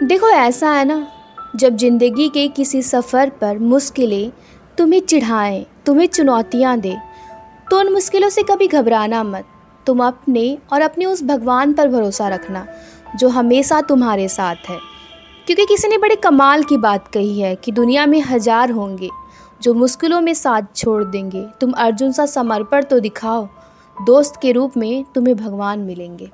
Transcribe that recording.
देखो, ऐसा है ना? जब ज़िंदगी के किसी सफ़र पर मुश्किलें तुम्हें चिढ़ाएँ, तुम्हें चुनौतियाँ दें तो उन मुश्किलों से कभी घबराना मत। तुम अपने और अपने उस भगवान पर भरोसा रखना, जो हमेशा तुम्हारे साथ है। क्योंकि किसी ने बड़े कमाल की बात कही है कि दुनिया में हज़ार होंगे, जो मुश्किलों में साथ छोड़ देंगे। तुम अर्जुन सा समर्पण तो दिखाओ, दोस्त के रूप में तुम्हें भगवान मिलेंगे।